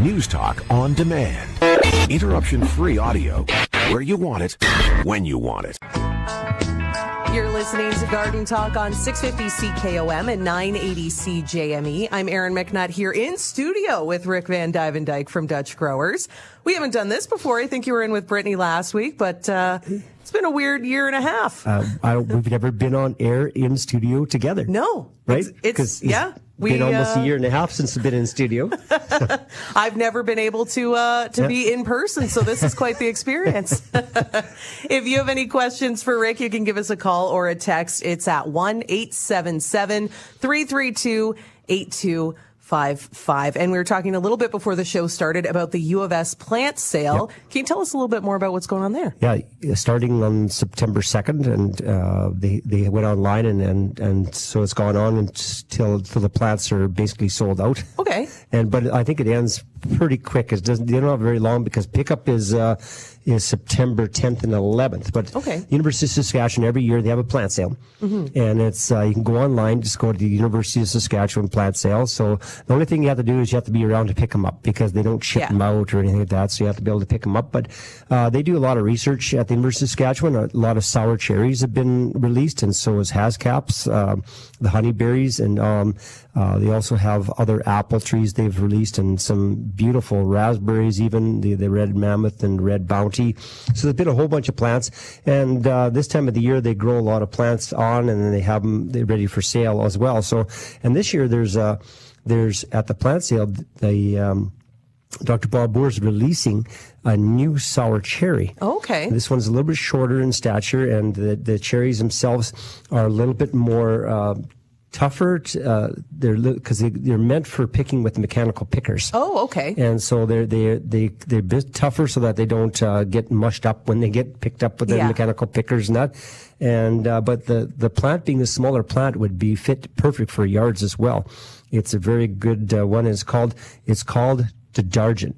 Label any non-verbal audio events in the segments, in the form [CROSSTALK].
News Talk on demand. Interruption free audio where you want it, when you want it. You're listening to Garden Talk on 650 CKOM and 980 CJME. I'm Aaron McNutt here in studio with Rick Van Dyke from Dutch Growers. We haven't done this before. I think you were in with Brittany last week, but uh, it's been a weird year and a half. Uh, I, we've never been on air in studio together. No. Right? It's, it's yeah. We, been almost uh, a year and a half since I've been in studio. [LAUGHS] I've never been able to uh, to yeah. be in person, so this is quite the experience. [LAUGHS] if you have any questions for Rick, you can give us a call or a text. It's at one eight seven seven three three two eight two five five. And we were talking a little bit before the show started about the U of S plant sale. Yep. Can you tell us a little bit more about what's going on there? Yeah, starting on September second, and uh, they they went online, and, and and so it's gone on until until the plants are basically sold out. Okay. [LAUGHS] And but I think it ends pretty quick. It doesn't. They don't have very long because pickup is. Uh, is September 10th and 11th. But okay. University of Saskatchewan every year they have a plant sale, mm-hmm. and it's uh, you can go online, just go to the University of Saskatchewan plant sale. So the only thing you have to do is you have to be around to pick them up because they don't ship yeah. them out or anything like that. So you have to be able to pick them up. But uh, they do a lot of research at the University of Saskatchewan. A lot of sour cherries have been released, and so is Haskaps, uh, the honeyberries, and um, uh, they also have other apple trees they've released and some beautiful raspberries, even the, the red mammoth and red bounty. So there's been a whole bunch of plants. And uh, this time of the year, they grow a lot of plants on and then they have them they're ready for sale as well. So, and this year there's a, uh, there's at the plant sale, the, um, Dr. Bob Bors is releasing a new sour cherry. Okay. This one's a little bit shorter in stature, and the, the cherries themselves are a little bit more uh, tougher. Uh, they're because they, they're meant for picking with mechanical pickers. Oh, okay. And so they're they they they're a bit tougher so that they don't uh, get mushed up when they get picked up with the yeah. mechanical pickers and that. And uh, but the the plant being a smaller plant would be fit perfect for yards as well. It's a very good uh, one. It's called it's called Dedargent.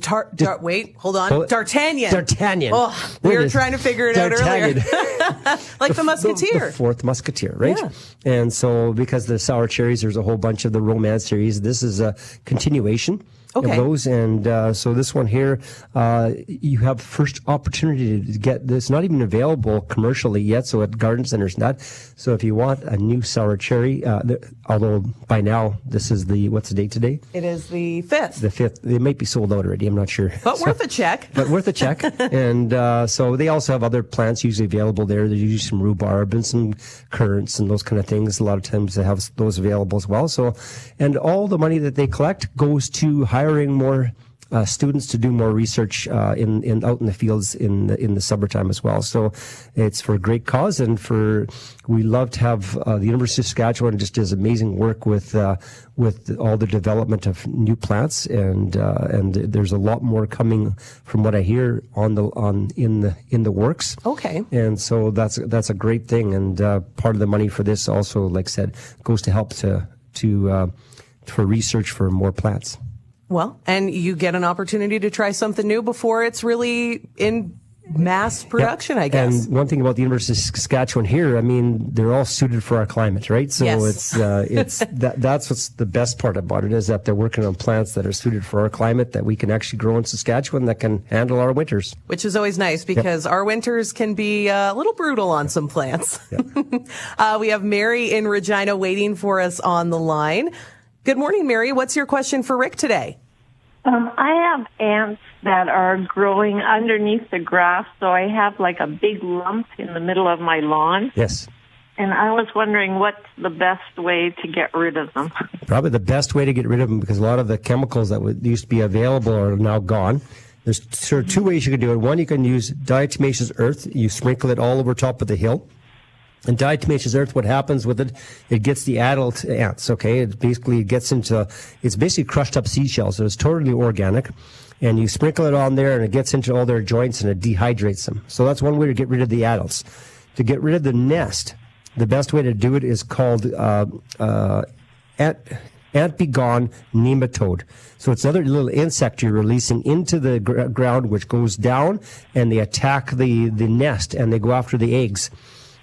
Tar- Dar- wait, hold on. D'Artagnan. D'Artagnan. Oh, we were trying to figure it out earlier. [LAUGHS] [LAUGHS] like the, the Musketeer. The, the, fourth Musketeer, right? Yeah. And so, because the sour cherries, there's a whole bunch of the romance series. This is a continuation okay. of those. And uh, so this one here, uh, you have first opportunity to get this. Not even available commercially yet, so at garden centers not. So if you want a new sour cherry, uh, the, although by now this is the what's the date today? It is the fifth. The fifth. It might be sold out already. I'm not sure. But so, worth a check. [LAUGHS] But worth a check. [LAUGHS] and uh, so they also have other plants usually available there. There's usually some rhubarb and some currants and those kind of things. A lot of times they have those available as well. So, and all the money that they collect goes to high hiring more uh, students to do more research uh, in, in out in the fields in the, in the summertime as well. So it's for a great cause, and for we love to have uh, the University of Saskatchewan just does amazing work with uh, with all the development of new plants, and uh, and there's a lot more coming from what I hear on the on in the in the works. Okay, and so that's that's a great thing, and uh, part of the money for this also, like I said, goes to help to to for research for more plants. Well, and you get an opportunity to try something new before it's really in mass production, I guess. And one thing about the University of Saskatchewan here, I mean, they're all suited for our climate, right? So yes. it's uh, it's [LAUGHS] that that's what's the best part about it is that they're working on plants that are suited for our climate that we can actually grow in Saskatchewan that can handle our winters. Which is always nice because yep. our winters can be uh, a little brutal on some plants. Yep. [LAUGHS] uh, we have Mary in Regina waiting for us on the line. Good morning, Mary. What's your question for Rick today? Um, I have ants that are growing underneath the grass, so I have like a big lump in the middle of my lawn. Yes. And I was wondering what's the best way to get rid of them. Probably the best way to get rid of them because a lot of the chemicals that would, used to be available are now gone. There's sort of two ways you can do it. One, you can use diatomaceous earth. You sprinkle it all over top of the hill. And diatomaceous earth, what happens with it, it gets the adult ants, okay? It basically gets into, it's basically crushed up seashells, so it's totally organic. And you sprinkle it on there and it gets into all their joints and it dehydrates them. So that's one way to get rid of the adults. To get rid of the nest, the best way to do it is called, uh, uh, ant, ant begone nematode. So it's another little insect you're releasing into the gr- ground, which goes down and they attack the, the nest and they go after the eggs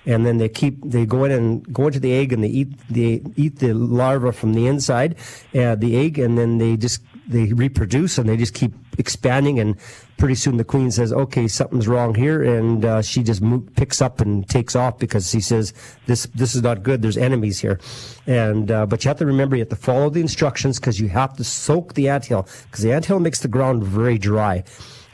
and then they keep they go in and go into the egg and they eat they eat the larva from the inside, uh, the egg, and then they just they reproduce and they just keep expanding. And pretty soon the queen says okay something's wrong here. And uh, she just mo- picks up and takes off because she says this this is not good. There's enemies here. And uh, but you have to remember you have to follow the instructions because you have to soak the anthill because the anthill makes the ground very dry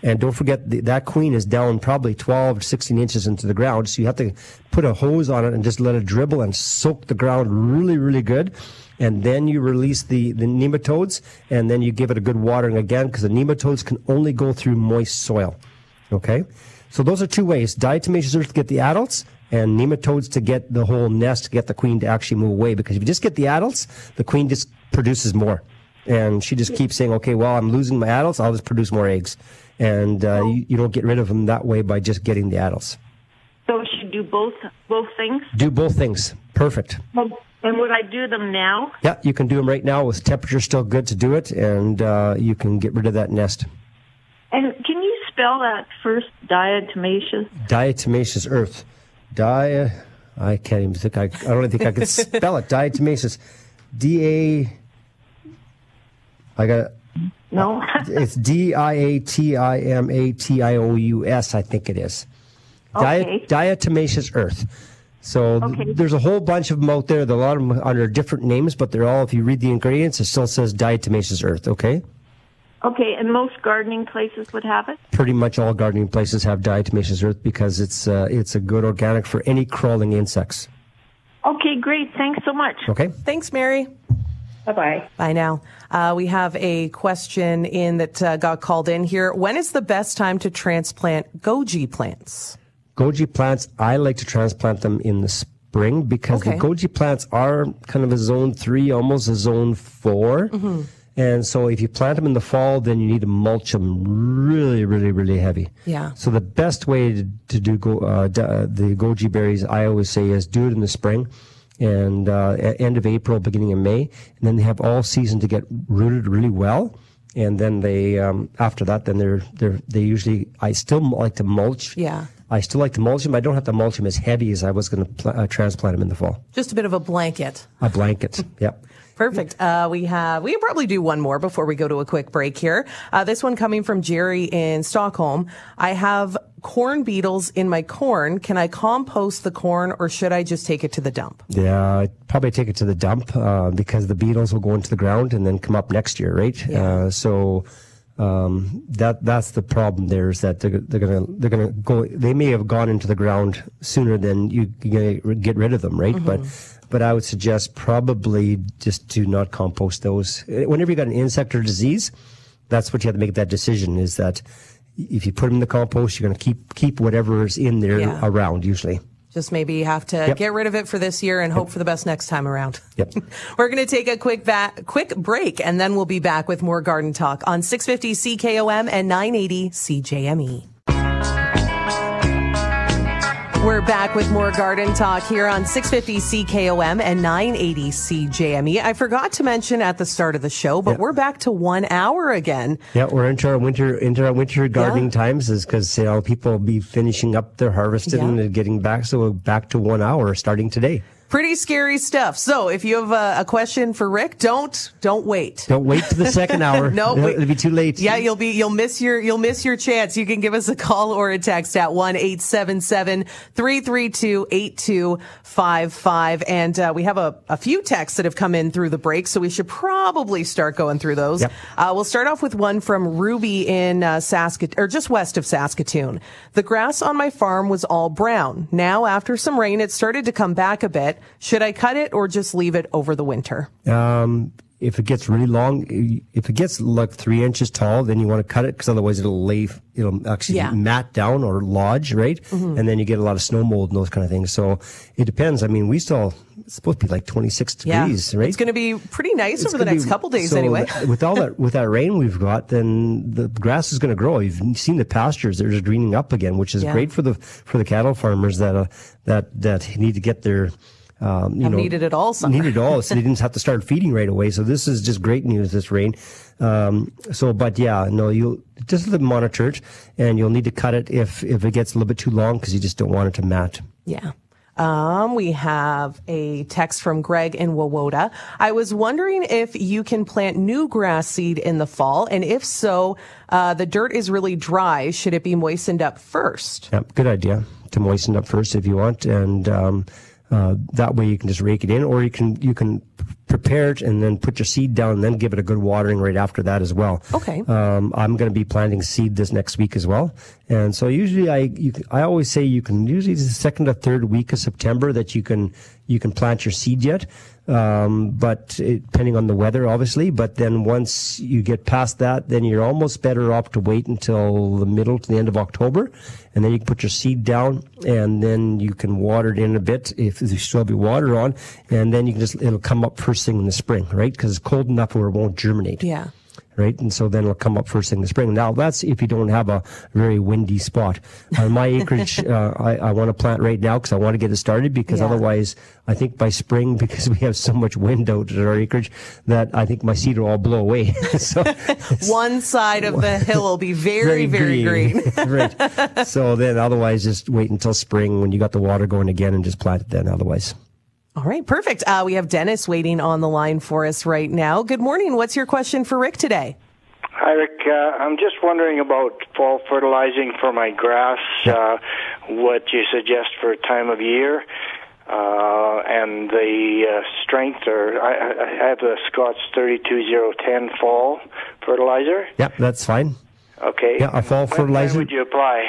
and don't forget the, that queen is down probably 12 or 16 inches into the ground so you have to put a hose on it and just let it dribble and soak the ground really really good and then you release the, the nematodes, and then you give it a good watering again because the nematodes can only go through moist soil. Okay? So those are two ways diatomaceous earth to get the adults, and nematodes to get the whole nest, to get the queen to actually move away. Because if you just get the adults, the queen just produces more. And she just keeps saying, okay, well, I'm losing my adults, I'll just produce more eggs. And uh, you, you don't get rid of them that way by just getting the adults. So she do both both things. Do both things. Perfect. Well, and would I do them now? Yeah, you can do them right now with temperature still good to do it, and uh, you can get rid of that nest. And can you spell that first diatomaceous? Diatomaceous earth. Dia. I can't even think. I, I don't think I could [LAUGHS] spell it. Diatomaceous. D A. I got. No. [LAUGHS] it's D I A T I M A T I O U S. I think it is. Okay. diatomaceous earth. So okay. th- there's a whole bunch of them out there. A lot of them under different names, but they're all, if you read the ingredients, it still says diatomaceous earth, okay? Okay, and most gardening places would have it? Pretty much all gardening places have diatomaceous earth because it's, uh, it's a good organic for any crawling insects. Okay, great. Thanks so much. Okay. Thanks, Mary. Bye bye. Bye now. Uh, we have a question in that uh, got called in here. When is the best time to transplant goji plants? Goji plants, I like to transplant them in the spring because Okay. the goji plants are kind of a zone three, almost a zone 4 Mm-hmm. And so if you plant them in the fall, then you need to mulch them really, really, really heavy. Yeah. So the best way to, to do go, uh, d- uh, the goji berries, I always say, is do it in the spring and uh, end of April, beginning of May, and then they have all season to get rooted really well. And then they, um, after that, then they're they're they usually. I still like to mulch. Yeah. I still like to mulch them. I don't have to mulch them as heavy as I was going to pl- uh, transplant them in the fall. Just a bit of a blanket. A blanket. [LAUGHS] yep. Perfect. Uh, we have, we probably do one more before we go to a quick break here. Uh, this one coming from Jerry in Stockholm. I have corn beetles in my corn. Can I compost the corn or should I just take it to the dump? Yeah, I'd probably take it to the dump uh, because the beetles will go into the ground and then come up next year, right? Uh, so um, that that's the problem. There is that they're, they're gonna they're gonna go. They may have gone into the ground sooner than you get rid of them, right? But but I would suggest probably just to not compost those. Whenever you got an insect or disease, that's what you have to make that decision. Is that if you put them in the compost, you're going to keep keep whatever is in there Yeah. around usually. Just maybe have to Yep. get rid of it for this year and hope for the best next time around. Yep. [LAUGHS] We're going to take a quick va- quick break and then we'll be back with more garden talk on 650 CKOM and 980 CJME. We're back with more garden talk here on 650 CKOM and 980 CJME. I forgot to mention at the start of the show, but Yeah. we're back to one hour again. Yeah, we're into our winter into our winter gardening times is because you know people will be finishing up their harvesting Yeah. and getting back. So we're back to one hour starting today. Pretty scary stuff. So if you have a, a question for Rick, don't don't wait. Don't wait to the second hour. [LAUGHS] No, wait. it'll be too late. Yeah, you'll be you'll miss your you'll miss your chance. You can give us a call or a text at one eight seven seven three three two eight two five five. And uh, we have a, a few texts that have come in through the break, so we should probably start going through those. Yep. Uh, we'll start off with one from Ruby in uh, Saskatoon, or just west of Saskatoon. The grass on my farm was all brown. Now, after some rain, it started to come back a bit. Should I cut it or just leave it over the winter? Um, if it gets really long, if it gets like three inches tall, then you want to cut it because otherwise it'll lay, it'll actually Yeah. Mm-hmm. mat down or lodge, right? And then you get a lot of snow mold and those kind of things. So it depends. I mean, we still, it's supposed to be like 26 degrees, right? It's going to be pretty nice It's over the next be- couple days so anyway. with all that, with that rain we've got, then the grass is going to grow. You've seen the pastures; they're just greening up again, which is Yeah. great for the for the cattle farmers that uh, that that need to get their. Um, you Have know, needed it all summer. Needed it all, so they didn't have to start feeding right away. So this is just great news. This rain. Um, so, but yeah, no, you'll just monitor it, and you'll need to cut it if if it gets a little bit too long because you just don't want it to mat. Yeah. Um, we have a text from Greg in Wawota. I was wondering if you can plant new grass seed in the fall, and if so, uh, the dirt is really dry. Should it be moistened up first? Yep, good idea to moisten up first if you want, and um, uh, that way you can just rake it in, or you can you can prepare it and then put your seed down and then give it a good watering right after that as well. Okay. Um, I'm going to be planting seed this next week as well, and so usually I you, I always say you can usually the second or third week of September that you can you can plant your seed yet. Um, but it, depending on the weather, obviously. But then once you get past that, then you're almost better off to wait until the middle to the end of October, and then you can put your seed down, and then you can water it in a bit if there still be water on, and then you can just it'll come up first thing in the spring, right? Because it's cold enough where it won't germinate. Yeah right? And so then it'll come up first thing in the spring. Now that's if you don't have a very windy spot. On my acreage, [LAUGHS] uh, I, I want to plant right now because I want to get it started because yeah. otherwise I think by spring, [LAUGHS] because we have so much wind out at our acreage, that I think my seed will all blow away. [LAUGHS] so one side of the hill will be very, very, very green. green. right. So then otherwise just wait until spring when you got the water going again and just plant it then otherwise. All right, perfect. Uh, we have Dennis waiting on the line for us right now. Good morning. What's your question for Rick today? Hi, Rick. Uh, I'm just wondering about fall fertilizing for my grass. Uh, what you suggest for time of year, uh, and the uh, strength. Or I, I have a Scotts 32010 fall fertilizer. Yep, that's fine. Okay. Yeah, a fall fertilizer. When would you apply?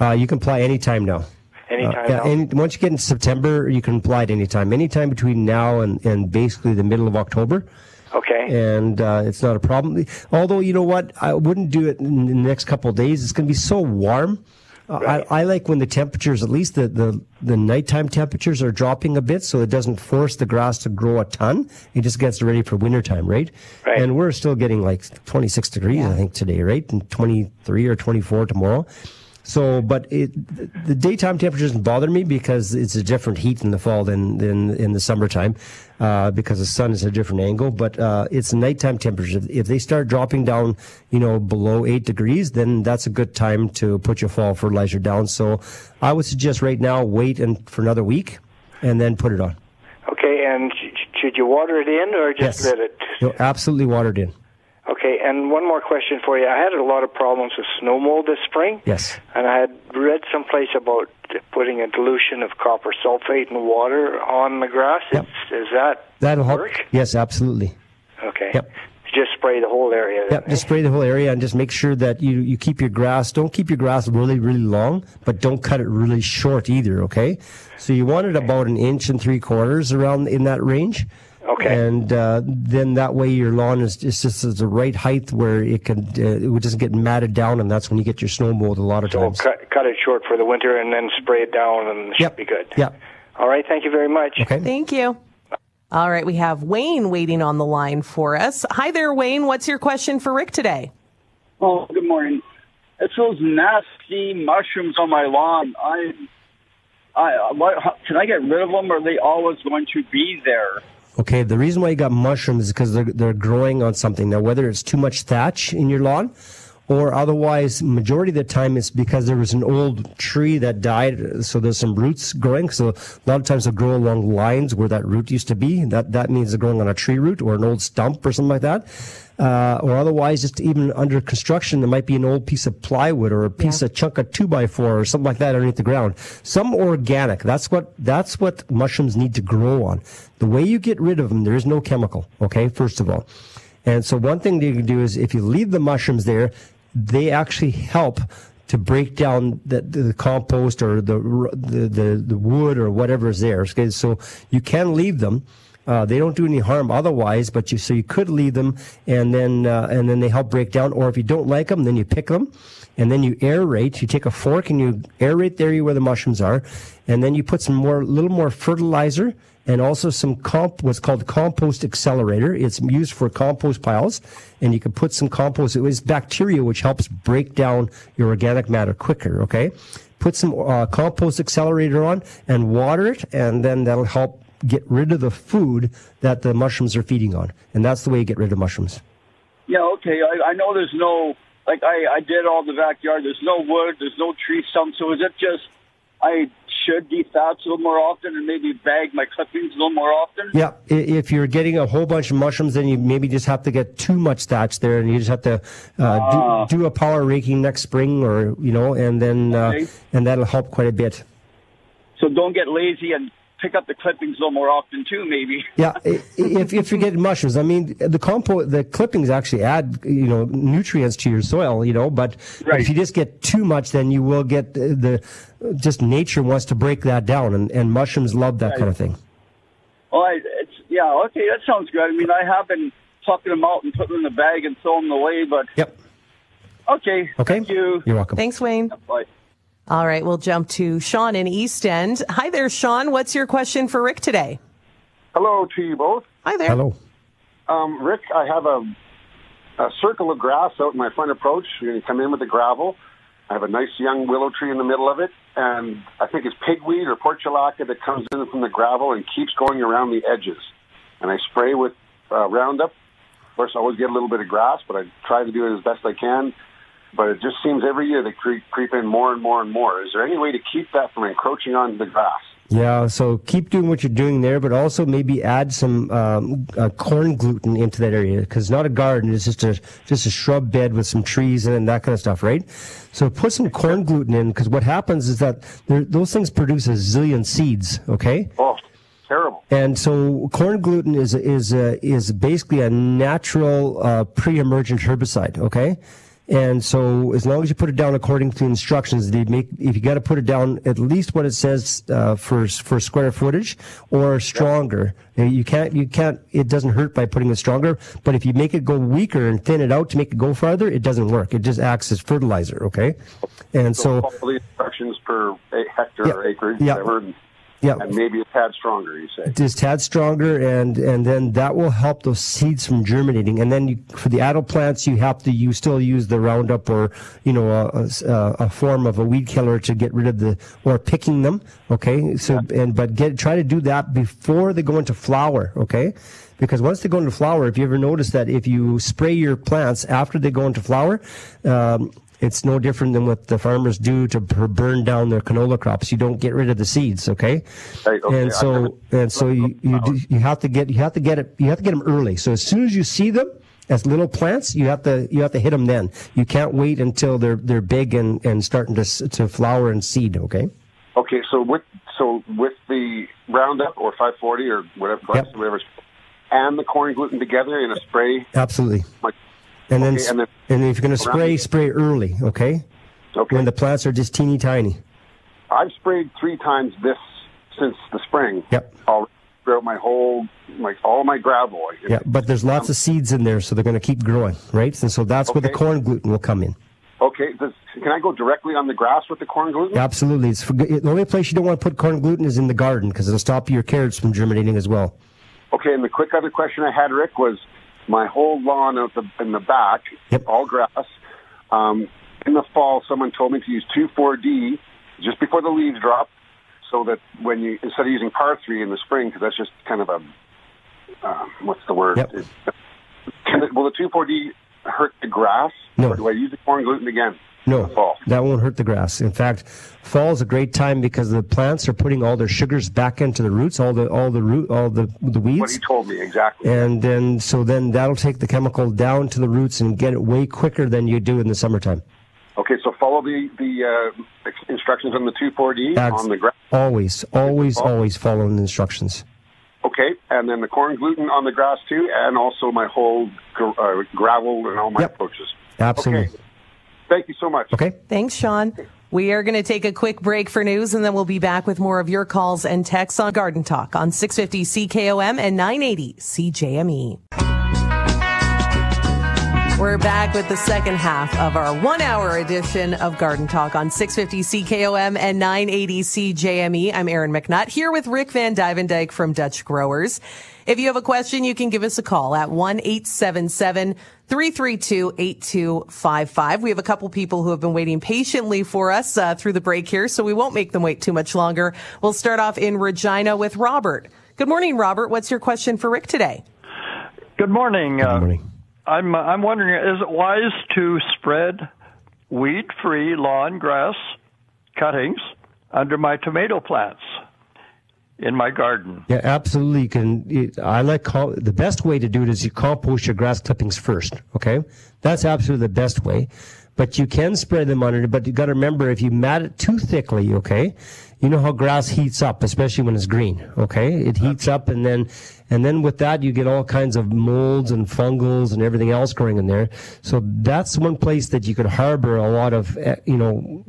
Uh, you can apply anytime now. Anytime. Uh, yeah, and once you get in September, you can apply at it anytime. Anytime between now and, and basically the middle of October. Okay. And uh, it's not a problem. Although, you know what? I wouldn't do it in the next couple of days. It's going to be so warm. Right. I, I, like when the temperatures, at least the, the, the nighttime temperatures are dropping a bit so it doesn't force the grass to grow a ton. It just gets ready for wintertime, right? right? And we're still getting like 26 degrees, yeah. I think, today, right? And 23 or 24 tomorrow. So, but it, the daytime temperature doesn't bother me because it's a different heat in the fall than, than in the summertime, uh, because the sun is a different angle. But, uh, it's nighttime temperature. If they start dropping down, you know, below eight degrees, then that's a good time to put your fall fertilizer down. So I would suggest right now wait and for another week and then put it on. Okay. And should you water it in or just yes. let it? No, absolutely water it in. Okay, and one more question for you. I had a lot of problems with snow mold this spring. Yes. And I had read someplace about putting a dilution of copper sulfate in water on the grass. Yep. Is, is that That'll work? help. Yes, absolutely. Okay. Yep. Just spray the whole area. Yep, just eh? spray the whole area and just make sure that you, you keep your grass. Don't keep your grass really, really long, but don't cut it really short either, okay? So you want it about an inch and three quarters around in that range. Okay. And uh, then that way your lawn is just, just at the right height where it can uh, it doesn't get matted down, and that's when you get your snow mold a lot of so times. cut cut it short for the winter, and then spray it down, and it yep. should be good. Yep. All right. Thank you very much. Okay. Thank you. All right, we have Wayne waiting on the line for us. Hi there, Wayne. What's your question for Rick today? Oh, good morning. It's those nasty mushrooms on my lawn. I, I, what, can I get rid of them? Or are they always going to be there? Okay, the reason why you got mushrooms is because they're, they're growing on something. Now, whether it's too much thatch in your lawn or otherwise, majority of the time it's because there was an old tree that died, so there's some roots growing. So a lot of times they'll grow along lines where that root used to be. That, that means they're growing on a tree root or an old stump or something like that uh, or otherwise just even under construction, there might be an old piece of plywood or a piece yeah. of chunk of two by four or something like that underneath the ground. Some organic. That's what that's what mushrooms need to grow on. The way you get rid of them, there is no chemical. Okay, first of all, and so one thing you can do is if you leave the mushrooms there, they actually help to break down the, the compost or the, the, the the wood or whatever is there. Okay, so you can leave them uh, they don't do any harm otherwise, but you so you could leave them, and then uh, and then they help break down. Or if you don't like them, then you pick them, and then you aerate. You take a fork and you aerate there where the mushrooms are, and then you put some more, a little more fertilizer, and also some comp, what's called compost accelerator. It's used for compost piles, and you can put some compost. It is bacteria which helps break down your organic matter quicker. Okay, put some uh, compost accelerator on and water it, and then that'll help get rid of the food that the mushrooms are feeding on. And that's the way you get rid of mushrooms. Yeah, okay. I, I know there's no, like, I, I did all the backyard. There's no wood, there's no tree stump. So is it just, I should dethatch a little more often and maybe bag my clippings a little more often? Yeah, if you're getting a whole bunch of mushrooms, then you maybe just have to get too much thatch there, and you just have to uh, uh, do, do, a power raking next spring, or you know, and then uh, and that'll help quite a bit. So don't get lazy and pick up the clippings a little more often too, maybe. yeah, if if you're getting mushrooms, I mean, the compost, the clippings actually add you know nutrients to your soil, you know, but, right. if you just get too much, then you will get the, the, just nature wants to break that down, and, and mushrooms love that right. kind of thing. Oh, I, it's yeah, okay, that sounds good. I mean, I have been plucking them out and putting them in the bag and throwing them away, but yep. Okay. Okay. Thank you. You're welcome. Thanks, Wayne. Bye. All right, we'll jump to Sean in Eastend. Hi there, Sean. What's your question for Rick today? Hello to you both. Hi there. Hello. Um, Rick, I have a, a circle of grass out in my front approach. You're going to come in with the gravel. I have a nice young willow tree in the middle of it, and I think it's pigweed or portulaca that comes in from the gravel and keeps going around the edges. And I spray with uh, Roundup. Of course, I always get a little bit of grass, but I try to do it as best I can but it just seems every year they creep, creep in more and more and more. Is there any way to keep that from encroaching on the grass? Yeah, so keep doing what you're doing there, but also maybe add some um, uh, corn gluten into that area because not a garden; it's just a just a shrub bed with some trees and that kind of stuff, right? So put some corn gluten in because what happens is that those things produce a zillion seeds. Okay. Oh, terrible. And so corn gluten is is uh, is basically a natural uh, pre-emergent herbicide. Okay. And so, as long as you put it down according to instructions, they make if you got to put it down at least what it says uh, for for square footage or stronger. You can't you can't. It doesn't hurt by putting it stronger, but if you make it go weaker and thin it out to make it go farther, it doesn't work. It just acts as fertilizer. Okay, and so, so follow the instructions per hectare yeah, or acre, yeah. whatever. Yeah. And maybe a tad stronger, you say. Just tad stronger, and, and then that will help those seeds from germinating. And then you, for the adult plants, you have to, you still use the Roundup or, you know, a, a, a form of a weed killer to get rid of the, or picking them. Okay. So, yeah. and, but get, try to do that before they go into flower. Okay. Because once they go into flower, if you ever notice that if you spray your plants after they go into flower, um, it's no different than what the farmers do to burn down their canola crops. You don't get rid of the seeds, okay? Right, okay. And so and so you you, do, you have to get you have to get it you have to get them early. So as soon as you see them as little plants, you have to you have to hit them then. You can't wait until they're they're big and and starting to to flower and seed, okay? Okay, so with so with the Roundup or 540 or whatever, yep. whatever and the corn gluten together in a spray. Absolutely. Like and, okay, then, and then, and if you're going to spray, spray early, okay? Okay. When the plants are just teeny tiny. I've sprayed three times this since the spring. Yep. All throughout my whole, like all my gravel. Yeah, but there's lots um, of seeds in there, so they're going to keep growing, right? And so that's okay. where the corn gluten will come in. Okay. Does, can I go directly on the grass with the corn gluten? Absolutely. It's for, the only place you don't want to put corn gluten is in the garden because it'll stop your carrots from germinating as well. Okay. And the quick other question I had, Rick, was my whole lawn out the, in the back, yep. all grass. Um, in the fall, someone told me to use 2,4-D just before the leaves drop, so that when you instead of using par three in the spring, because that's just kind of a uh, what's the word? Yep. It, can it, will the 2,4-D hurt the grass? No. Or do I use the corn gluten again? No, fall. that won't hurt the grass. In fact, fall is a great time because the plants are putting all their sugars back into the roots, all the all the root, all the the weeds. What he told me exactly. And then so then that'll take the chemical down to the roots and get it way quicker than you do in the summertime. Okay, so follow the the uh, instructions on the 2,4-D on the grass. Always, always, always follow the instructions. Okay, and then the corn gluten on the grass too, and also my whole uh, gravel and all my yep. approaches. Absolutely. Okay. Thank you so much. Okay. Thanks, Sean. We are going to take a quick break for news and then we'll be back with more of your calls and texts on Garden Talk on 650 CKOM and 980 CJME. We're back with the second half of our one hour edition of Garden Talk on 650 CKOM and 980 CJME. I'm Aaron McNutt here with Rick vanDuyvendyk from Dutch Growers. If you have a question, you can give us a call at 1 877 332 8255. We have a couple people who have been waiting patiently for us uh, through the break here, so we won't make them wait too much longer. We'll start off in Regina with Robert. Good morning, Robert. What's your question for Rick today? Good morning. Good morning. Uh, I'm, uh, I'm wondering, is it wise to spread weed-free lawn grass cuttings under my tomato plants in my garden. Yeah, absolutely. You can. I like com- the best way to do it is you compost your grass clippings first. Okay, that's absolutely the best way. But you can spread them under. But you got to remember, if you mat it too thickly, okay, you know how grass heats up, especially when it's green. Okay, it heats up, and then and then with that you get all kinds of molds and fungals and everything else growing in there. So that's one place that you could harbor a lot of eh, you know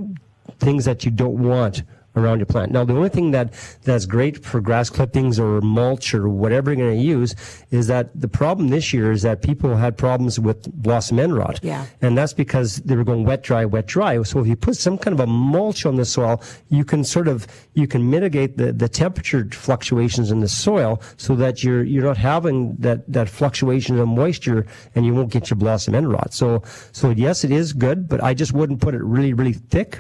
things that you don't want around your plant. Now, the only thing that that's great for grass clippings or mulch or whatever you're going to use is that the problem this year is that people had problems with blossom end rot. Yeah. And that's because they were going wet, dry, wet, dry. So if you put some kind of a mulch on the soil, you can sort of, you can mitigate the, the temperature fluctuations in the soil so that you're, you're not having that, that fluctuation of moisture and you won't get your blossom end rot. So, so yes, it is good, but I just wouldn't put it really, really thick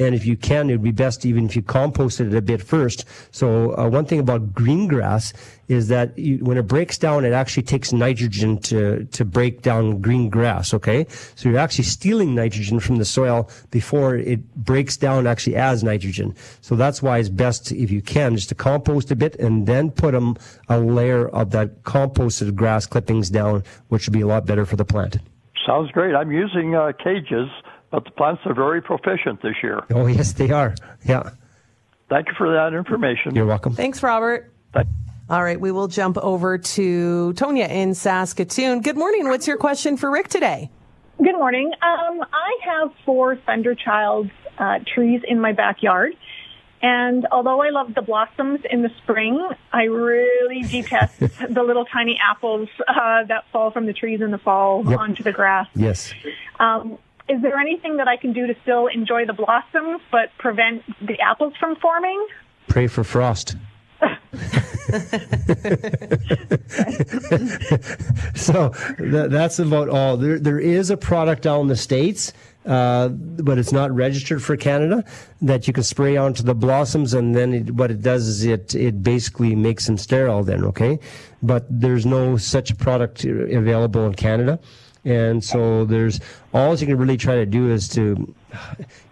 and if you can, it would be best even if you composted it a bit first. So uh, one thing about green grass is that you, when it breaks down, it actually takes nitrogen to to break down green grass. Okay, so you're actually stealing nitrogen from the soil before it breaks down actually as nitrogen. So that's why it's best if you can just to compost a bit and then put a, a layer of that composted grass clippings down, which would be a lot better for the plant. Sounds great. I'm using uh, cages but the plants are very proficient this year. Oh, yes, they are. Yeah. Thank you for that information. You're welcome. Thanks, Robert. Thank- All right, we will jump over to Tonya in Saskatoon. Good morning. What's your question for Rick today? Good morning. Um, I have four Thunderchild uh, trees in my backyard. And although I love the blossoms in the spring, I really detest [LAUGHS] the little tiny apples uh, that fall from the trees in the fall Yep. onto the grass. Yes. Um, is there anything that I can do to still enjoy the blossoms but prevent the apples from forming? Pray for frost. [LAUGHS] [LAUGHS] so tha that's about all. There, there is a product out in the states, uh, but it's not registered for Canada that you can spray onto the blossoms, and then it, what it does is it it basically makes them sterile. Then, okay, but there's no such product available in Canada. And so there's all you can really try to do is to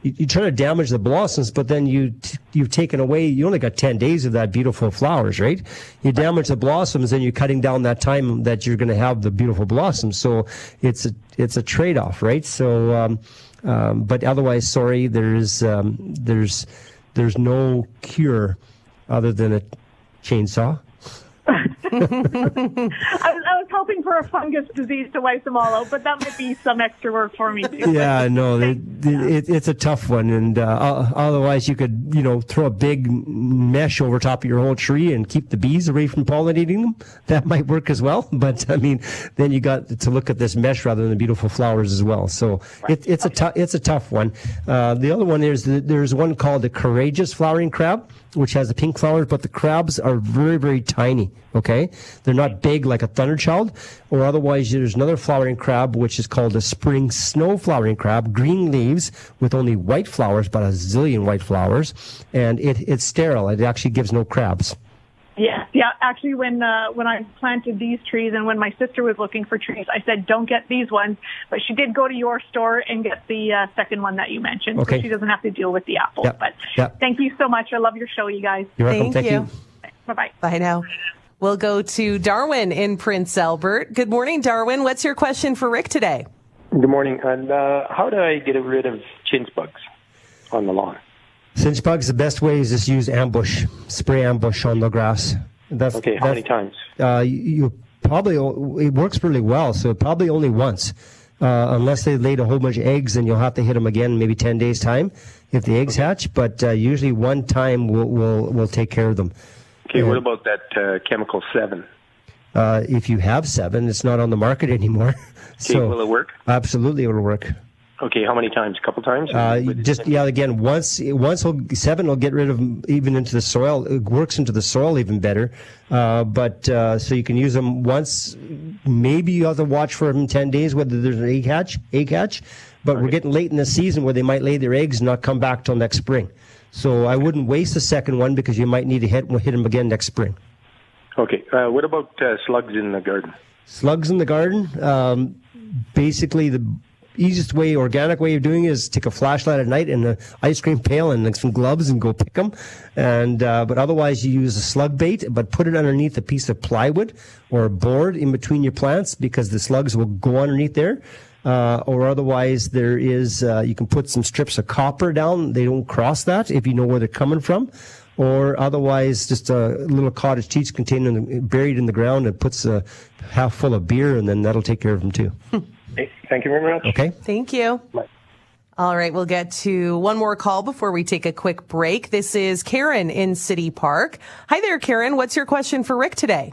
you, you try to damage the blossoms, but then you you've taken away. You only got ten days of that beautiful flowers, right? You damage the blossoms, and you're cutting down that time that you're going to have the beautiful blossoms. So it's a it's a trade off, right? So, um, um, but otherwise, sorry, there's um, there's there's no cure other than a chainsaw. [LAUGHS] I, hoping for a fungus disease to wipe them all out, but that might be some extra work for me too. yeah, no, it, it, it's a tough one, and uh, otherwise you could, you know, throw a big mesh over top of your whole tree and keep the bees away from pollinating them. That might work as well, [LAUGHS] but I mean, then you got to look at this mesh rather than the beautiful flowers as well. So it, it's a tough, it's a tough one. Uh, the other one is that there's one called the courageous flowering crab, which has the pink flowers, but the crabs are very, very tiny. Okay, they're not big like a thunderchild, or otherwise there's another flowering crab which is called a spring snow flowering crab, green leaves with only white flowers, but a zillion white flowers, and it, it's sterile. It actually gives no crabs. Yeah, yeah. Actually, when uh, when I planted these trees, and when my sister was looking for trees, I said, "Don't get these ones." But she did go to your store and get the uh, second one that you mentioned, Okay. so she doesn't have to deal with the apples. Yep, But yep. thank you so much. I love your show, you guys. You're welcome. Thank Thank, you. you. Bye bye. Bye now. We'll go to Darwin in Prince Albert. Good morning, Darwin. What's your question for Rick today? Good morning. And uh, how do I get rid of chinch bugs on the lawn? Chinch bugs, the best way is just use ambush, spray ambush on the grass. That's, Okay, how many times? Uh, you, you probably it works really well. So probably only once, uh, unless they laid a whole bunch of eggs, and you'll have to hit them again maybe ten days time if the eggs hatch. But uh, usually one time will will will take care of them. Okay, what about that uh, chemical Sevin? Uh, if you have Sevin, it's not on the market [LAUGHS] anymore. Okay, so will it work? absolutely, it'll work. Okay, how many times? A couple times? Uh, just yeah, again, once once will Sevin will get rid of even into the soil. It works into the soil even better. Uh, but uh, so you can use them once. Maybe you have to watch for them ten days whether there's an egg hatch. Egg hatch, but we're getting late in the season where they might lay their eggs and not come back till next spring. So I wouldn't waste the second one because you might need to hit hit them again next spring. Okay, uh, what about uh, slugs in the garden? Slugs in the garden. Um, basically, the easiest way, organic way of doing it is take a flashlight at night and an ice cream pail and some gloves and go pick them. And uh, but otherwise, you use a slug bait, but put it underneath a piece of plywood or a board in between your plants because the slugs will go underneath there. Uh, or otherwise, there is uh, you can put some strips of copper down. They don't cross that if you know where they're coming from or otherwise just a little cottage cheese container buried in the ground and puts a half full of beer, and then that'll take care of them too. Thank you very much. Okay. Thank you. Bye. All right, we'll get to one more call before we take a quick break. This is Karen in City Park. Hi there, Karen. What's your question for Rick today?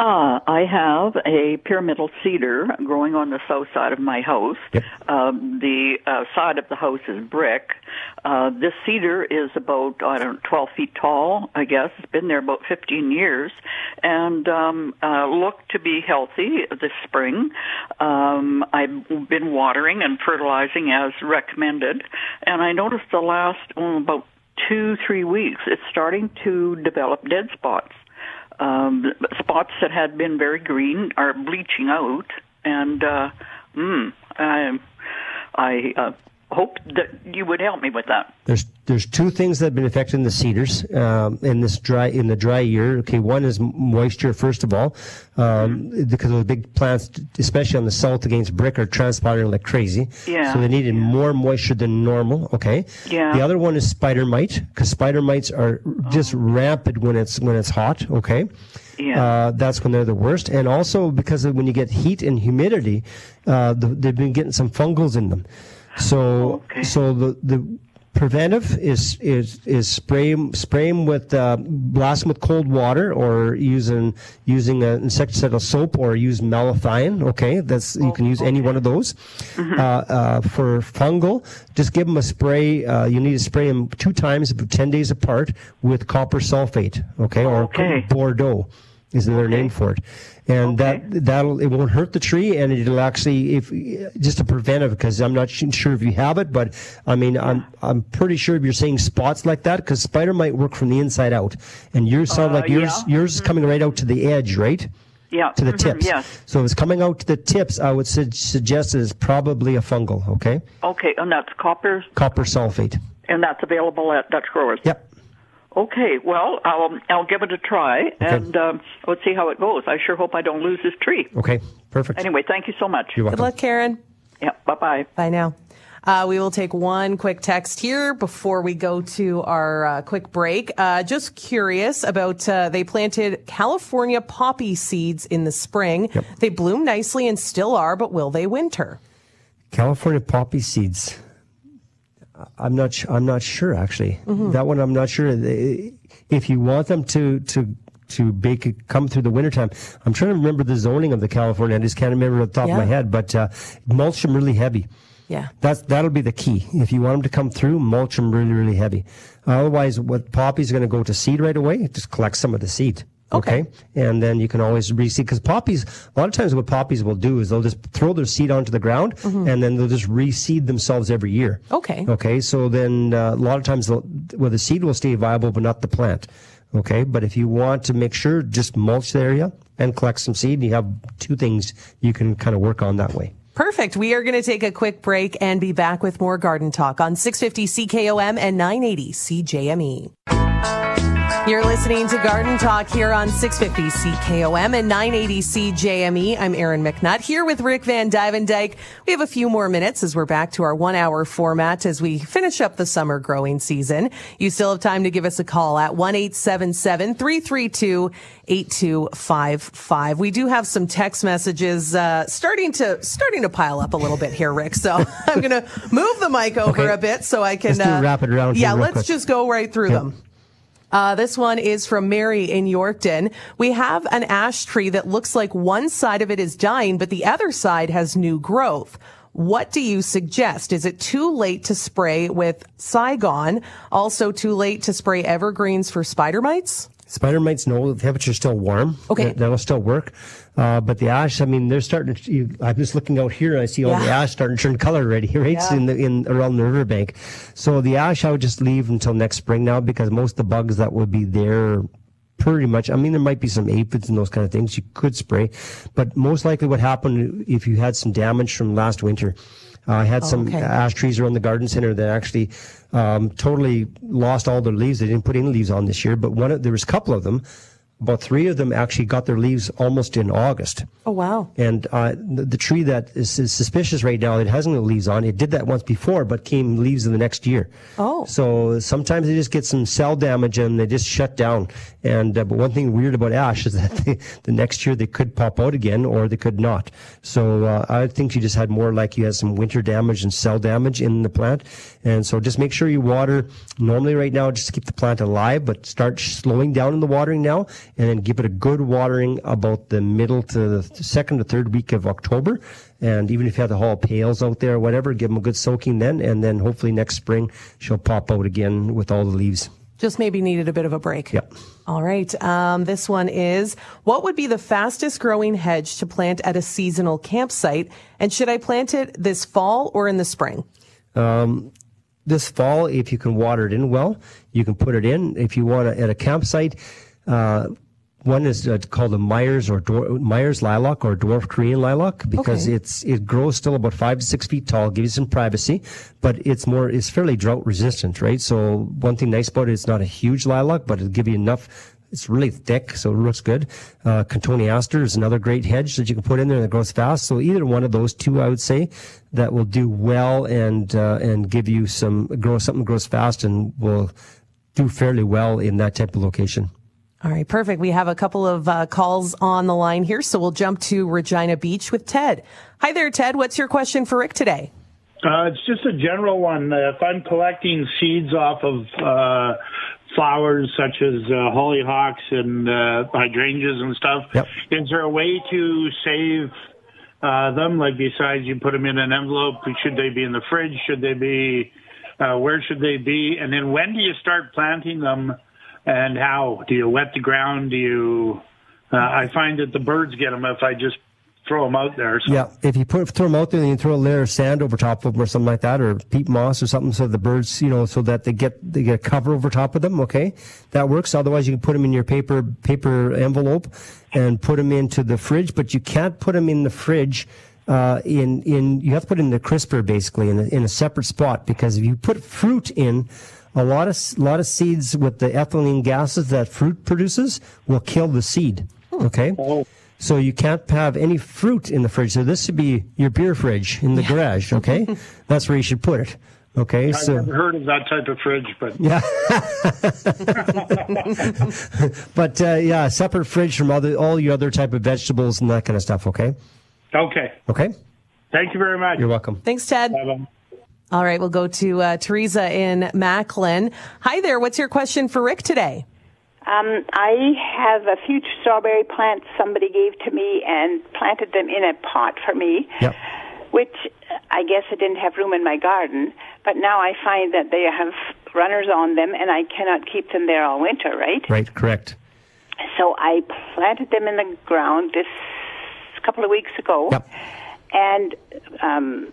Uh, I have a pyramidal cedar growing on the south side of my house. Yep. Um, the uh, side of the house is brick. Uh, this cedar is about, I don't know, 12 feet tall, I guess. It's been there about 15 years and um, uh, looked to be healthy this spring. Um, I've been watering and fertilizing as recommended, and I noticed the last oh, about two, three weeks, it's starting to develop dead spots um, spots that had been very green are bleaching out, and uh, mm, I, I uh, hope that you would help me with that. There's there's two things that have been affecting the cedars um, in this dry in the dry year. Okay, one is moisture first of all, um, mm-hmm. because of the big plants, especially on the south against brick, are transpiring like crazy. Yeah. So they needed yeah. more moisture than normal. Okay. Yeah. The other one is spider mite because spider mites are just oh. rampant when it's when it's hot. Okay. Yeah. Uh, that's when they're the worst, and also because when you get heat and humidity, uh, the, they've been getting some fungals in them. So, okay. so the the preventive is is is spray spray them with uh, blast them with cold water or using using an insecticidal soap or use malathion. Okay, that's you can use okay. any one of those. Mm-hmm. Uh, uh, for fungal, just give them a spray. Uh, you need to spray them two times, ten days apart, with copper sulfate. Okay, or okay. Bordeaux is their okay. name for it and okay. that that'll it won't hurt the tree, and it'll actually if just a preventive because I'm not sure if you have it, but I mean. I'm I'm pretty sure if you're seeing spots like that because spider mite work from the inside out, and yours sound uh, like yours yeah. yours is coming right out to the edge, right? Yeah. To the mm-hmm. tips. Yes. So if it's coming out to the tips, I would su- suggest it's probably a fungal. Okay. Okay, and that's copper. Copper sulfate. And that's available at Dutch Growers. Yep. Okay, well, I'll I'll give it a try, okay. and um, let's see how it goes. I sure hope I don't lose this tree. Okay, perfect. Anyway, thank you so much. You're welcome. Good luck, Karen. Yeah, bye bye. Bye now. Uh, we will take one quick text here before we go to our uh, quick break. Uh, just curious about uh, they planted California poppy seeds in the spring. Yep. They bloom nicely and still are, but will they winter? California poppy seeds. I'm not. I'm not sure actually. Mm-hmm. That one I'm not sure. If you want them to to to bake come through the wintertime, I'm trying to remember the zoning of the California. I just can't remember off the top Yeah. of my head. But uh, mulch them really heavy. Yeah. That's that'll be the key. If you want them to come through, mulch them really really heavy. otherwise, what poppies are going to go to seed right away. Just collect some of the seed. Okay. And then you can always reseed because poppies, a lot of times what poppies will do is they'll just throw their seed onto the ground and then they'll just reseed themselves every year. Mm-hmm. Okay. Okay. So then uh, a lot of times, well, the seed will stay viable, but not the plant. Okay. But if you want to make sure, just mulch the area and collect some seed. You have two things you can kind of work on that way. Perfect. We are going to take a quick break and be back with more garden talk on 650 CKOM and 980 CJME. You're listening to Garden Talk here on 650 CKOM and 980 CJME. I'm Aaron McNutt here with Rick Van Dyke. We have a few more minutes as we're back to our one hour format as we finish up the summer growing season. You still have time to give us a call at 1-877-332-8255. We do have some text messages, uh, starting to, starting to pile up a little bit here, Rick. So [LAUGHS] I'm going to move the mic over Okay. a bit so I can, Let's uh, rapid round yeah, let's quick. just go right through them. Uh, this one is from Mary in Yorkton. We have an ash tree that looks like one side of it is dying, but the other side has new growth. What do you suggest? Is it too late to spray with Cygon? Also too late to spray evergreens for spider mites? Spider mites, know the temperature's still warm. Okay. That- That'll still work. Uh, but the ash, I mean, they're starting to, you, I'm just looking out here and I see all the ash starting to turn color already, [LAUGHS] right? Yeah. In the, in, around the riverbank. So the ash, I would just leave until next spring now because most of the bugs that would be there pretty much, I mean, there might be some aphids and those kind of things you could spray, but most likely what happened if you had some damage from last winter, Uh, I had Oh, some okay. ash trees around the garden center that actually um, totally lost all their leaves. They didn't put any leaves on this year, but one of, there was a couple of them. About three of them actually got their leaves almost in August. Oh wow. And uh, the, the tree that is, is suspicious right now, it hasn't got leaves on. It did that once before, but came leaves in the next year. Oh. So sometimes they just get some cell damage and they just shut down. And uh, but one thing weird about ash is that [LAUGHS] they, the next year they could pop out again or they could not. So uh, I think you just had more like you had some winter damage and cell damage in the plant. And so just make sure you water normally right now just to keep the plant alive, but start slowing down in the watering now and then give it a good watering about the middle to the second or third week of October. And even if you have to haul pails out there or whatever, give them a good soaking then. And then hopefully next spring she'll pop out again with all the leaves. Just maybe needed a bit of a break. Yep. All right. Um, this one is what would be the fastest growing hedge to plant at a seasonal campsite? And should I plant it this fall or in the spring? Um, this fall, if you can water it in well, you can put it in. If you want to, at a campsite, uh, one is uh, called a Myers or dwar- Myers lilac or dwarf Korean lilac because Okay. it's it grows still about five to six feet tall, gives you some privacy, but it's more it's fairly drought resistant, right? So one thing nice about it, it's not a huge lilac, but it'll give you enough. It's really thick, so it looks good. Uh, Cotoneaster is another great hedge that you can put in there that grows fast. So either one of those two, I would say, that will do well and uh, and give you some grow something that grows fast and will do fairly well in that type of location. All right, perfect. We have a couple of uh, calls on the line here, so we'll jump to Regina Beach with Ted. Hi there, Ted. What's your question for Rick today? Uh, it's just a general one. Uh, if I'm collecting seeds off of uh, flowers such as uh, hollyhocks and uh, hydrangeas and stuff, is there a way to save uh, them? Like besides you put them in an envelope, should they be in the fridge? Should they be? Uh, where should they be? And then when do you start planting them? And how do you wet the ground? Do you? Uh, I find that the birds get them if I just throw them out there. So. Yeah, if you put throw them out there, and you throw a layer of sand over top of them or something like that, or peat moss or something, so the birds, you know, so that they get they get a cover over top of them. Okay, that works. Otherwise, you can put them in your paper paper envelope and put them into the fridge, but you can't put them in the fridge. Uh, in in you have to put in the crisper basically in a, in a separate spot because if you put fruit in, a lot of a lot of seeds with the ethylene gases that fruit produces will kill the seed. Okay. So you can't have any fruit in the fridge. So this should be your beer fridge in the garage. [LAUGHS] Okay, that's where you should put it. Okay, I've so never heard of that type of fridge, but yeah. [LAUGHS] but uh, yeah, separate fridge from other all your other type of vegetables and that kind of stuff. Okay. okay. Okay. Thank you very much. You're welcome. Thanks, Ted. All right, we'll go to uh, Teresa in Macklin. Hi there. What's your question for Rick today? Um, I have a few strawberry plants somebody gave to me and planted them in a pot for me, Yep. which I guess I didn't have room in my garden. But now I find that they have runners on them and I cannot keep them there all winter, right? Right. Correct. So I planted them in the ground this couple of weeks ago and um,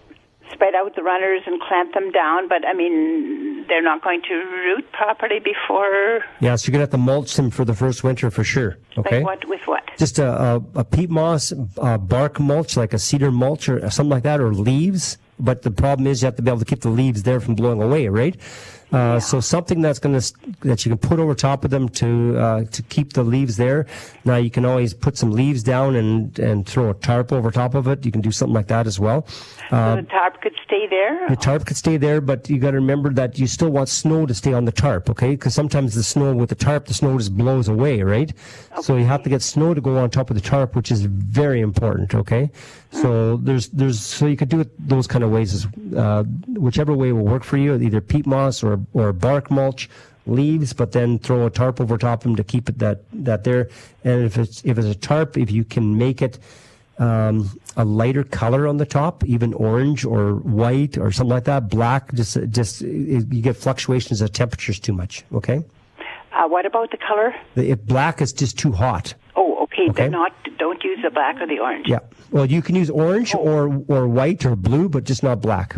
spread out the runners and clamp them down. But I mean, they're not going to root properly before. Yeah. So you're gonna have to mulch them for the first winter for sure. Okay. Like what with what? Just a, a, a peat moss, uh bark mulch, like a cedar mulch or something like that, or leaves. But the problem is you have to be able to keep the leaves there from blowing away, right? Uh, So something that's going to that you can put over top of them to uh, to keep the leaves there. Now you can always put some leaves down and and throw a tarp over top of it. You can do something like that as well. Uh, the tarp could stay there. the tarp could stay there, but you got to remember that you still want snow to stay on the tarp, okay? Because sometimes the snow with the tarp, the snow just blows away, right? So you have to get snow to go on top of the tarp, which is very important, okay? So there's there's so you could do it those kind of ways, as, uh, whichever way will work for you, either peat moss or or bark mulch. Leaves, but then throw a tarp over top of them to keep it that that there. And if it's if it's a tarp, if you can make it um, a lighter color on the top, even orange or white or something like that. Black, just just you get fluctuations of temperatures too much. Okay, Uh, what about the color? if black is just too hot. Oh, okay, Okay. not. Don't use the black or the orange. Yeah. Well, you can use orange or or white or blue, but just not black.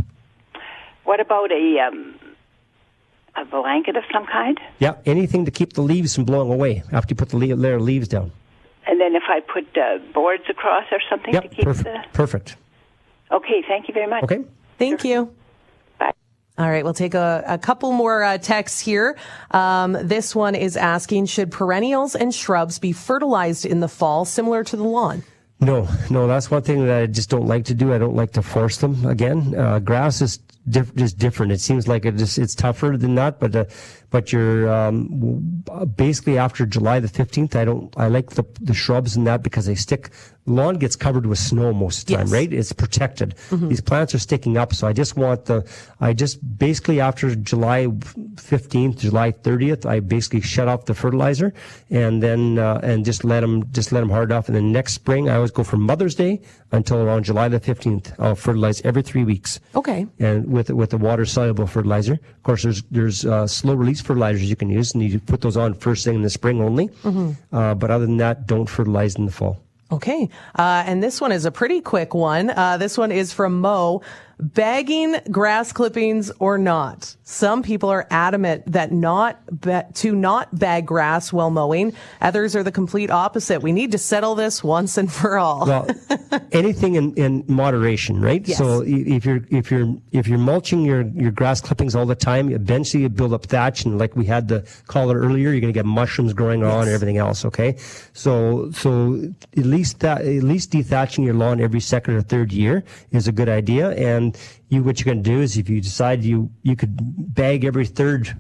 What about a um, a blanket of some kind? Yeah. Anything to keep the leaves from blowing away after you put the le- layer of leaves down. And then if I put uh, boards across or something to keep Perfect. the. Perfect. Okay, thank you very much. Okay. Thank you. All right, we'll take a, a couple more uh, texts here. Um, this one is asking Should perennials and shrubs be fertilized in the fall similar to the lawn? No, no, that's one thing that I just don't like to do. I don't like to force them. Again, uh, grass is diff- just different. It seems like it just, it's tougher than that, but uh, but you're um, basically after July the 15th. I don't. I like the the shrubs and that because they stick. Lawn gets covered with snow most of the time, Yes. right? It's protected. Mm-hmm. These plants are sticking up, so I just want the. I just basically after July 15th, July 30th, I basically shut off the fertilizer, and then uh, and just let them just let them hard off. And then next spring, I always go from Mother's Day until around July the 15th. I'll fertilize every three weeks Okay. and with with the water soluble fertilizer. Of course, there's there's uh, slow release fertilizers you can use, and you put those on first thing in the spring only. Mhm. Uh, but other than that, don't fertilize in the fall. Okay. Uh, and this one is a pretty quick one. Uh, this one is from Mo. Bagging grass clippings or not. Some people are adamant that not ba- to not bag grass while mowing. Others are the complete opposite. We need to settle this once and for all. Well, [LAUGHS] anything in, in moderation, right? Yes. So if you're if you're if you're mulching your your grass clippings all the time, eventually you build up thatch, and like we had the caller earlier, you're going to get mushrooms growing on and everything else. Okay, so so at least that at least dethatching your lawn every second or third year is a good idea. And you what you're going to do is if you decide you you could bag every third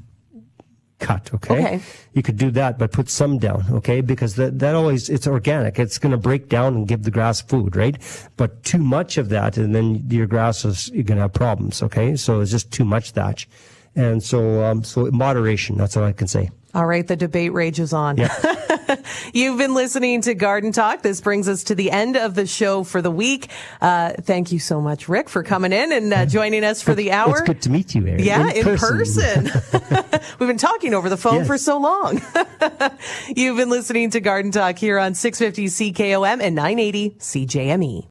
cut okay? Okay. you could do that but put some down okay? Because that, that always it's organic. It's going to break down and give the grass food right? But too much of that and then your grass is you're going to have problems okay? So it's just too much thatch. And so um so moderation that's all i can say All right, the debate rages on. Yeah. [LAUGHS] You've been listening to Garden Talk. This brings us to the end of the show for the week. Uh, thank you so much, Rick, for coming in and uh, joining us for the hour. it's good to meet you Erin, Yeah, in person. [LAUGHS] [LAUGHS] We've been talking over the phone Yes. for so long. You've been listening to Garden Talk here on 650 CKOM and 980 CJME.